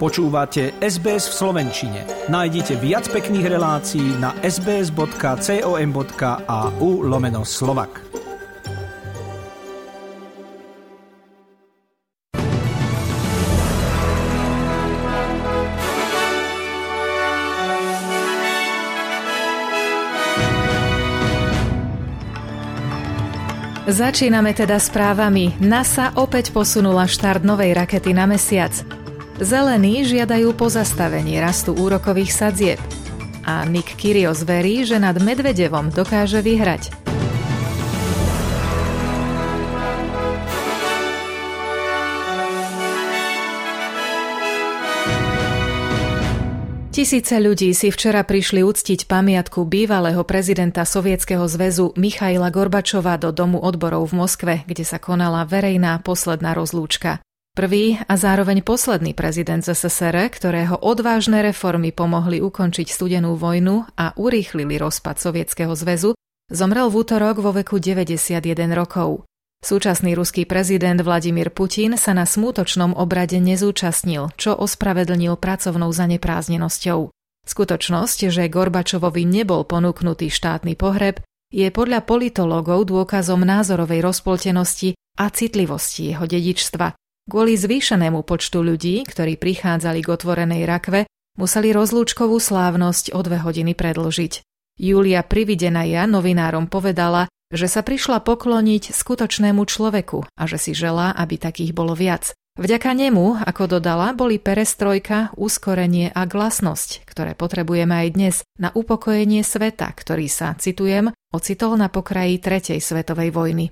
Počúvate SBS v Slovenčine. Nájdite viac pekných relácií na sbs.com.au lomeno slovak. Začíname teda správami. NASA opäť posunula štart novej rakety na mesiac. Zelení žiadajú pozastavenie rastu úrokových sadzieb. A Nick Kyrios verí, že nad Medvedevom dokáže vyhrať. Tisíce ľudí si včera prišli uctiť pamiatku bývalého prezidenta Sovietskeho zväzu Michaila Gorbačova do Domu odborov v Moskve, kde sa konala verejná posledná rozlúčka. Prvý a zároveň posledný prezident ZSSR, ktorého odvážne reformy pomohli ukončiť studenú vojnu a urýchlili rozpad Sovietskeho zväzu, zomrel v útorok vo veku 91 rokov. Súčasný ruský prezident Vladimír Putin sa na smútočnom obrade nezúčastnil, čo ospravedlnil pracovnou zanepráznenosťou. Skutočnosť, že Gorbačovovi nebol ponúknutý štátny pohreb, je podľa politológov dôkazom názorovej rozpoltenosti a citlivosti jeho dedičstva, Kvôli zvýšenému počtu ľudí, ktorí prichádzali k otvorenej rakve, museli rozlúčkovú slávnosť o dve hodiny predlžiť. Julia Prividenaja novinárom povedala, že sa prišla pokloniť skutočnému človeku a že si želá, aby takých bolo viac. Vďaka nemu, ako dodala, boli perestrojka, uskorenie a glasnosť, ktoré potrebujeme aj dnes na upokojenie sveta, ktorý sa, citujem, ocitol na pokraji Tretej svetovej vojny.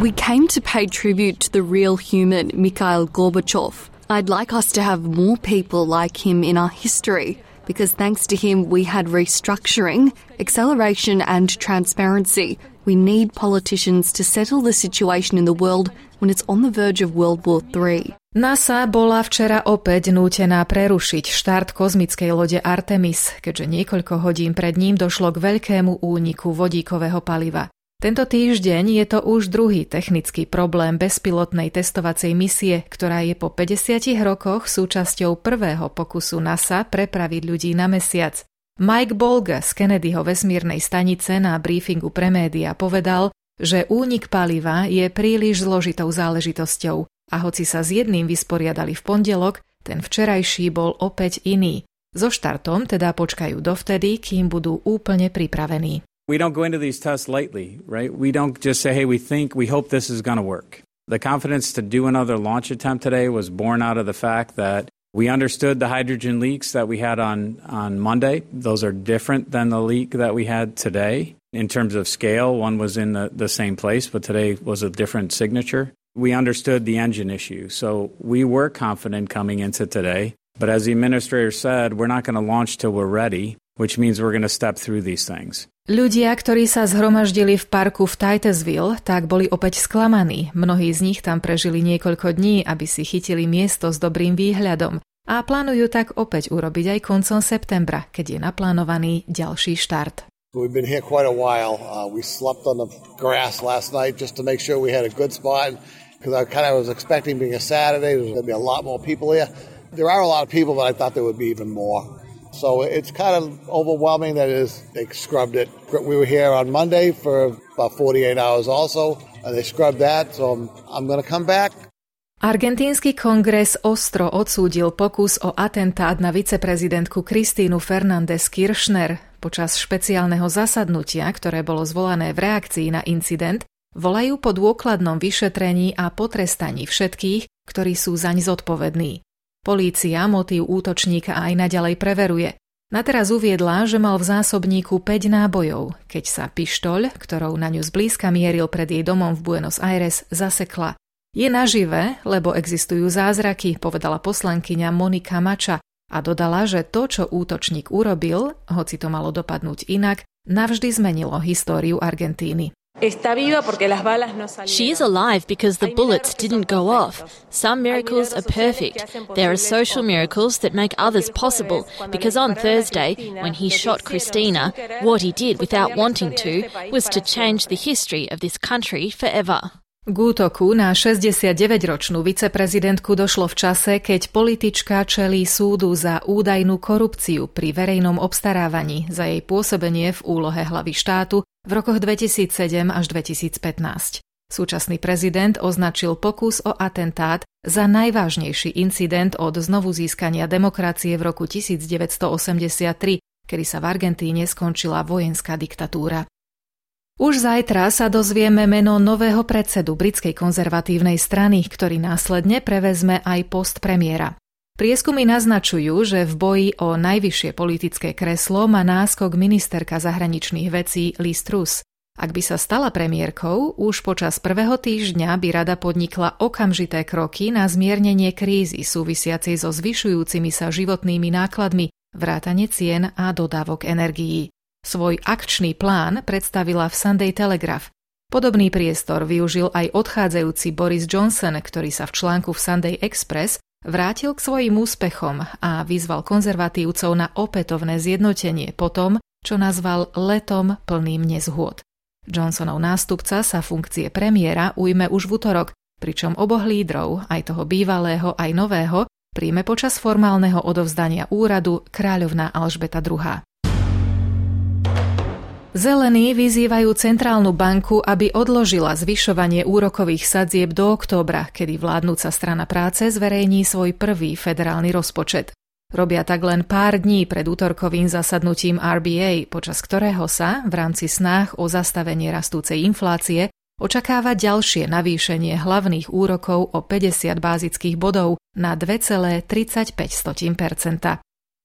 We came to pay tribute to the real human Mikhail Gorbachev. I'd like us to have more people like him in our history because thanks to him we had restructuring, acceleration and transparency. We need politicians to settle the situation in the world when it's on the verge of World War III. NASA bola včera opäť nútená prerušiť štart kozmickej lode Artemis, keďže niekoľko hodín pred ním došlo k veľkému úniku vodíkového paliva. Tento týždeň je to už druhý technický problém bezpilotnej testovacej misie, ktorá je po 50 rokoch súčasťou prvého pokusu NASA prepraviť ľudí na mesiac. Mike Bolga z Kennedyho vesmírnej stanice na briefingu pre média povedal, že únik paliva je príliš zložitou záležitosťou a hoci sa s jedným vysporiadali v pondelok, ten včerajší bol opäť iný. So štartom teda počkajú dovtedy, kým budú úplne pripravení. We don't go into these tests lightly, right? We don't just say, hey, we think, we hope this is going to work. The confidence to do another launch attempt today was born out of the fact that We understood the hydrogen leaks that we had on, on Monday. Those are different than the leak that we had today. In terms of scale, one was in the, the same place, but today was a different signature. We understood the engine issue. So we were confident coming into today. But as the administrator said, we're not going to launch till we're ready, which means we're going to step through these things. Ľudia, ktorí sa zhromaždili v parku v Titusville, tak boli opäť sklamaní. Mnohí z nich tam prežili niekoľko dní, aby si chytili miesto s dobrým výhľadom. A plánujú tak opäť urobiť aj koncom septembra, keď je naplánovaný ďalší štart. We've been here quite a while. Uh, we slept on the grass last night just to make sure we had a good spot because I kind of was expecting being a Saturday, there's going to be a lot more people here. There are a lot of people, but I thought there would be even more. So it's kind of overwhelming that it is, they scrubbed it. We were here on Monday for about 48 hours also, and they scrubbed that. So I'm, I'm going to come back. Argentínsky kongres ostro odsúdil pokus o atentát na viceprezidentku Kristínu Fernández Kirchner. Počas špeciálneho zasadnutia, ktoré bolo zvolané v reakcii na incident, volajú po dôkladnom vyšetrení a potrestaní všetkých, ktorí sú zaň zodpovední. Polícia motív útočníka aj naďalej preveruje. Na teraz uviedla, že mal v zásobníku 5 nábojov, keď sa pištoľ, ktorou na ňu zblízka mieril pred jej domom v Buenos Aires, zasekla. Je nažive, lebo existujú zázraky, povedala poslankyňa Monika Mača a dodala, že to, čo útočník urobil, hoci to malo dopadnúť inak, navždy zmenilo históriu Argentíny. She is alive because the bullets didn't go off. Some miracles are perfect. There are social miracles that make others possible because on Thursday, when he shot Christina, what he did without wanting to was to change the history of this country forever. K útoku na 69-ročnú viceprezidentku došlo v čase, keď politička čelí súdu za údajnú korupciu pri verejnom obstarávaní za jej pôsobenie v úlohe hlavy štátu v rokoch 2007 až 2015. Súčasný prezident označil pokus o atentát za najvážnejší incident od znovu získania demokracie v roku 1983, kedy sa v Argentíne skončila vojenská diktatúra. Už zajtra sa dozvieme meno nového predsedu britskej konzervatívnej strany, ktorý následne prevezme aj post premiéra. Prieskumy naznačujú, že v boji o najvyššie politické kreslo má náskok ministerka zahraničných vecí Liz Truss. Ak by sa stala premiérkou, už počas prvého týždňa by rada podnikla okamžité kroky na zmiernenie krízy súvisiacej so zvyšujúcimi sa životnými nákladmi, vrátane cien a dodávok energií. Svoj akčný plán predstavila v Sunday Telegraph. Podobný priestor využil aj odchádzajúci Boris Johnson, ktorý sa v článku v Sunday Express vrátil k svojim úspechom a vyzval konzervatívcov na opätovné zjednotenie po tom, čo nazval letom plným nezhôd. Johnsonov nástupca sa funkcie premiéra ujme už v útorok, pričom oboch lídrov, aj toho bývalého, aj nového, príjme počas formálneho odovzdania úradu kráľovná Alžbeta II. Zelení vyzývajú centrálnu banku, aby odložila zvyšovanie úrokových sadzieb do októbra, kedy vládnúca strana práce zverejní svoj prvý federálny rozpočet. Robia tak len pár dní pred útorkovým zasadnutím RBA, počas ktorého sa, v rámci snách o zastavenie rastúcej inflácie, očakáva ďalšie navýšenie hlavných úrokov o 50 bázických bodov na 2,35%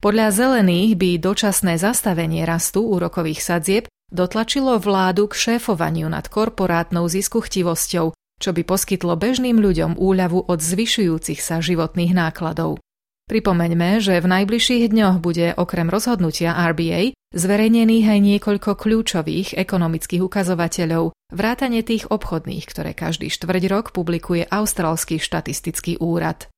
Podľa zelených by dočasné zastavenie rastu úrokových sadzieb dotlačilo vládu k šéfovaniu nad korporátnou ziskuchtivosťou, čo by poskytlo bežným ľuďom úľavu od zvyšujúcich sa životných nákladov. Pripomeňme, že v najbližších dňoch bude okrem rozhodnutia RBA zverejnených aj niekoľko kľúčových ekonomických ukazovateľov, vrátane tých obchodných, ktoré každý štvrť rok publikuje Austrálsky štatistický úrad.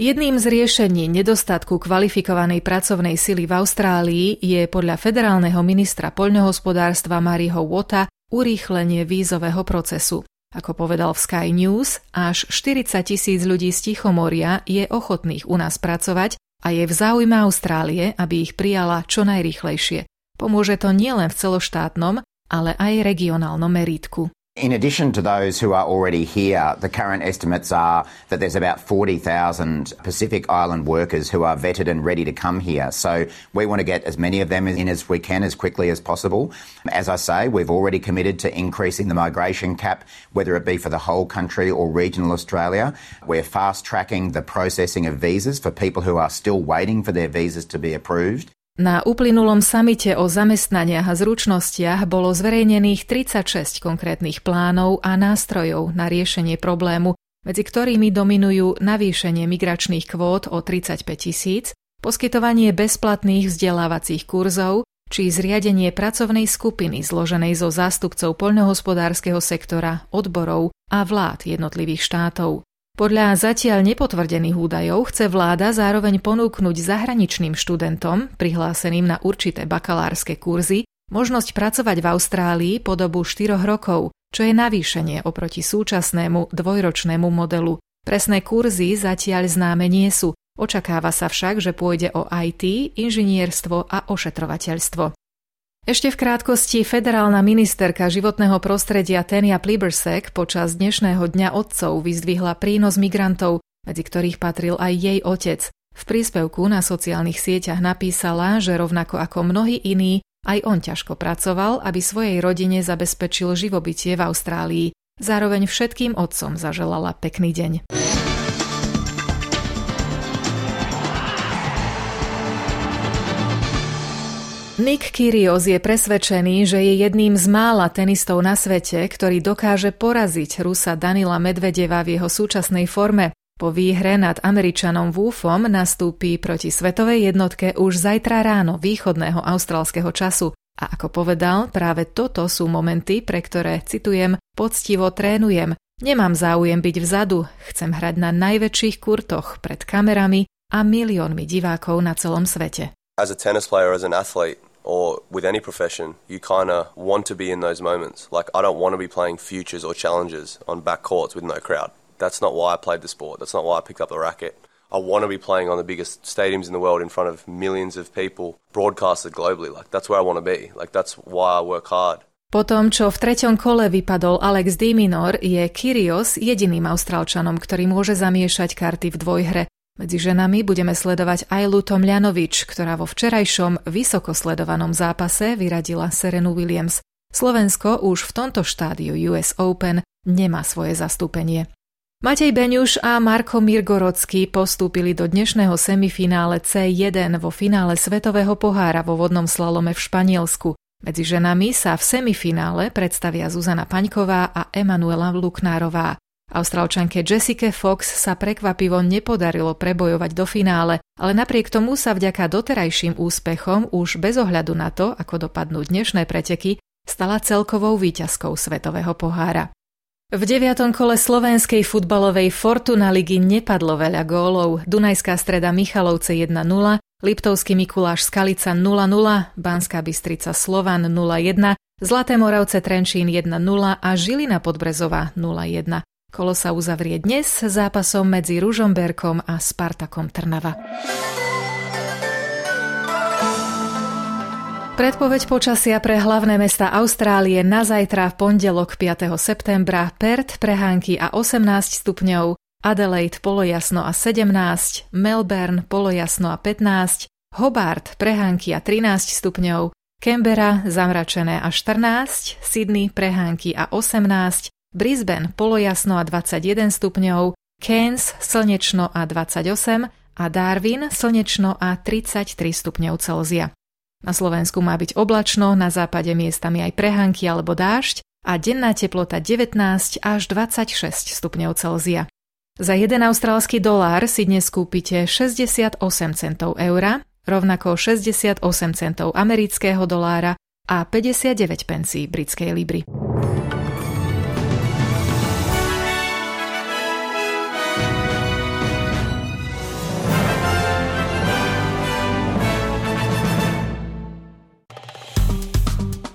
Jedným z riešení nedostatku kvalifikovanej pracovnej sily v Austrálii je podľa federálneho ministra poľnohospodárstva Mariho Wota urýchlenie vízového procesu. Ako povedal v Sky News, až 40 tisíc ľudí z Tichomoria je ochotných u nás pracovať a je v záujme Austrálie, aby ich prijala čo najrýchlejšie. Pomôže to nielen v celoštátnom, ale aj regionálnom meritku. In addition to those who are already here, the current estimates are that there's about 40,000 Pacific Island workers who are vetted and ready to come here. So we want to get as many of them in as we can as quickly as possible. As I say, we've already committed to increasing the migration cap, whether it be for the whole country or regional Australia. We're fast tracking the processing of visas for people who are still waiting for their visas to be approved. Na uplynulom samite o zamestnaniach a zručnostiach bolo zverejnených 36 konkrétnych plánov a nástrojov na riešenie problému, medzi ktorými dominujú navýšenie migračných kvót o 35 tisíc, poskytovanie bezplatných vzdelávacích kurzov či zriadenie pracovnej skupiny zloženej zo zástupcov poľnohospodárskeho sektora, odborov a vlád jednotlivých štátov. Podľa zatiaľ nepotvrdených údajov chce vláda zároveň ponúknuť zahraničným študentom, prihláseným na určité bakalárske kurzy, možnosť pracovať v Austrálii po dobu 4 rokov, čo je navýšenie oproti súčasnému dvojročnému modelu. Presné kurzy zatiaľ známe nie sú, očakáva sa však, že pôjde o IT, inžinierstvo a ošetrovateľstvo. Ešte v krátkosti federálna ministerka životného prostredia Tenia Plibersek počas dnešného dňa otcov vyzdvihla prínos migrantov, medzi ktorých patril aj jej otec. V príspevku na sociálnych sieťach napísala, že rovnako ako mnohí iní, aj on ťažko pracoval, aby svojej rodine zabezpečil živobytie v Austrálii. Zároveň všetkým otcom zaželala pekný deň. Nick Kyrgios je presvedčený, že je jedným z mála tenistov na svete, ktorý dokáže poraziť Rusa Danila Medvedeva v jeho súčasnej forme. Po výhre nad Američanom Wufom nastúpi proti svetovej jednotke už zajtra ráno východného austrálskeho času. A ako povedal, práve toto sú momenty, pre ktoré, citujem, poctivo trénujem. Nemám záujem byť vzadu, chcem hrať na najväčších kurtoch pred kamerami a miliónmi divákov na celom svete. As a tennis player, as an athlete, or with any profession, you kind of want to be in those moments. Like, I don't want to be playing futures or challenges on back courts with no crowd. That's not why I played the sport. That's not why I picked up the racket. I want to be playing on the biggest stadiums in the world in front of millions of people, broadcasted globally. Like, that's where I want to be. Like, that's why I work hard. Po tom, čo v treťom kole vypadol Alex Diminor, je Kyrios jediným Austrálčanom, ktorý môže zamiešať karty v dvojhre. Medzi ženami budeme sledovať Ailu Tomľanovič, ktorá vo včerajšom vysoko sledovanom zápase vyradila Serenu Williams. Slovensko už v tomto štádiu US Open nemá svoje zastúpenie. Matej Beňuš a Marko Mirgorocký postúpili do dnešného semifinále C1 vo finále Svetového pohára vo vodnom slalome v Španielsku. Medzi ženami sa v semifinále predstavia Zuzana Paňková a Emanuela Luknárová. Austrálčanke Jessica Fox sa prekvapivo nepodarilo prebojovať do finále, ale napriek tomu sa vďaka doterajším úspechom už bez ohľadu na to, ako dopadnú dnešné preteky, stala celkovou výťazkou Svetového pohára. V deviatom kole slovenskej futbalovej Fortuna ligy nepadlo veľa gólov. Dunajská streda Michalovce 1-0, Liptovský Mikuláš Skalica 0-0, Banská Bystrica Slovan 0-1, Zlaté Moravce Trenčín 1-0 a Žilina Podbrezová 0-1. Kolo sa uzavrie dnes zápasom medzi Ružomberkom a Spartakom Trnava. Predpoveď počasia pre hlavné mesta Austrálie na zajtra v pondelok 5. septembra Perth prehánky a 18 stupňov, Adelaide polojasno a 17, Melbourne polojasno a 15, Hobart prehánky a 13 stupňov, Canberra zamračené a 14, Sydney prehánky a 18, Brisbane polojasno a 21 stupňov, Cairns slnečno a 28 a Darwin slnečno a 33 stupňov Celzia. Na Slovensku má byť oblačno, na západe miestami aj prehanky alebo dážď a denná teplota 19 až 26 stupňov Celzia. Za jeden austrálsky dolár si dnes kúpite 68 centov eura, rovnako 68 centov amerického dolára a 59 pencí britskej libry.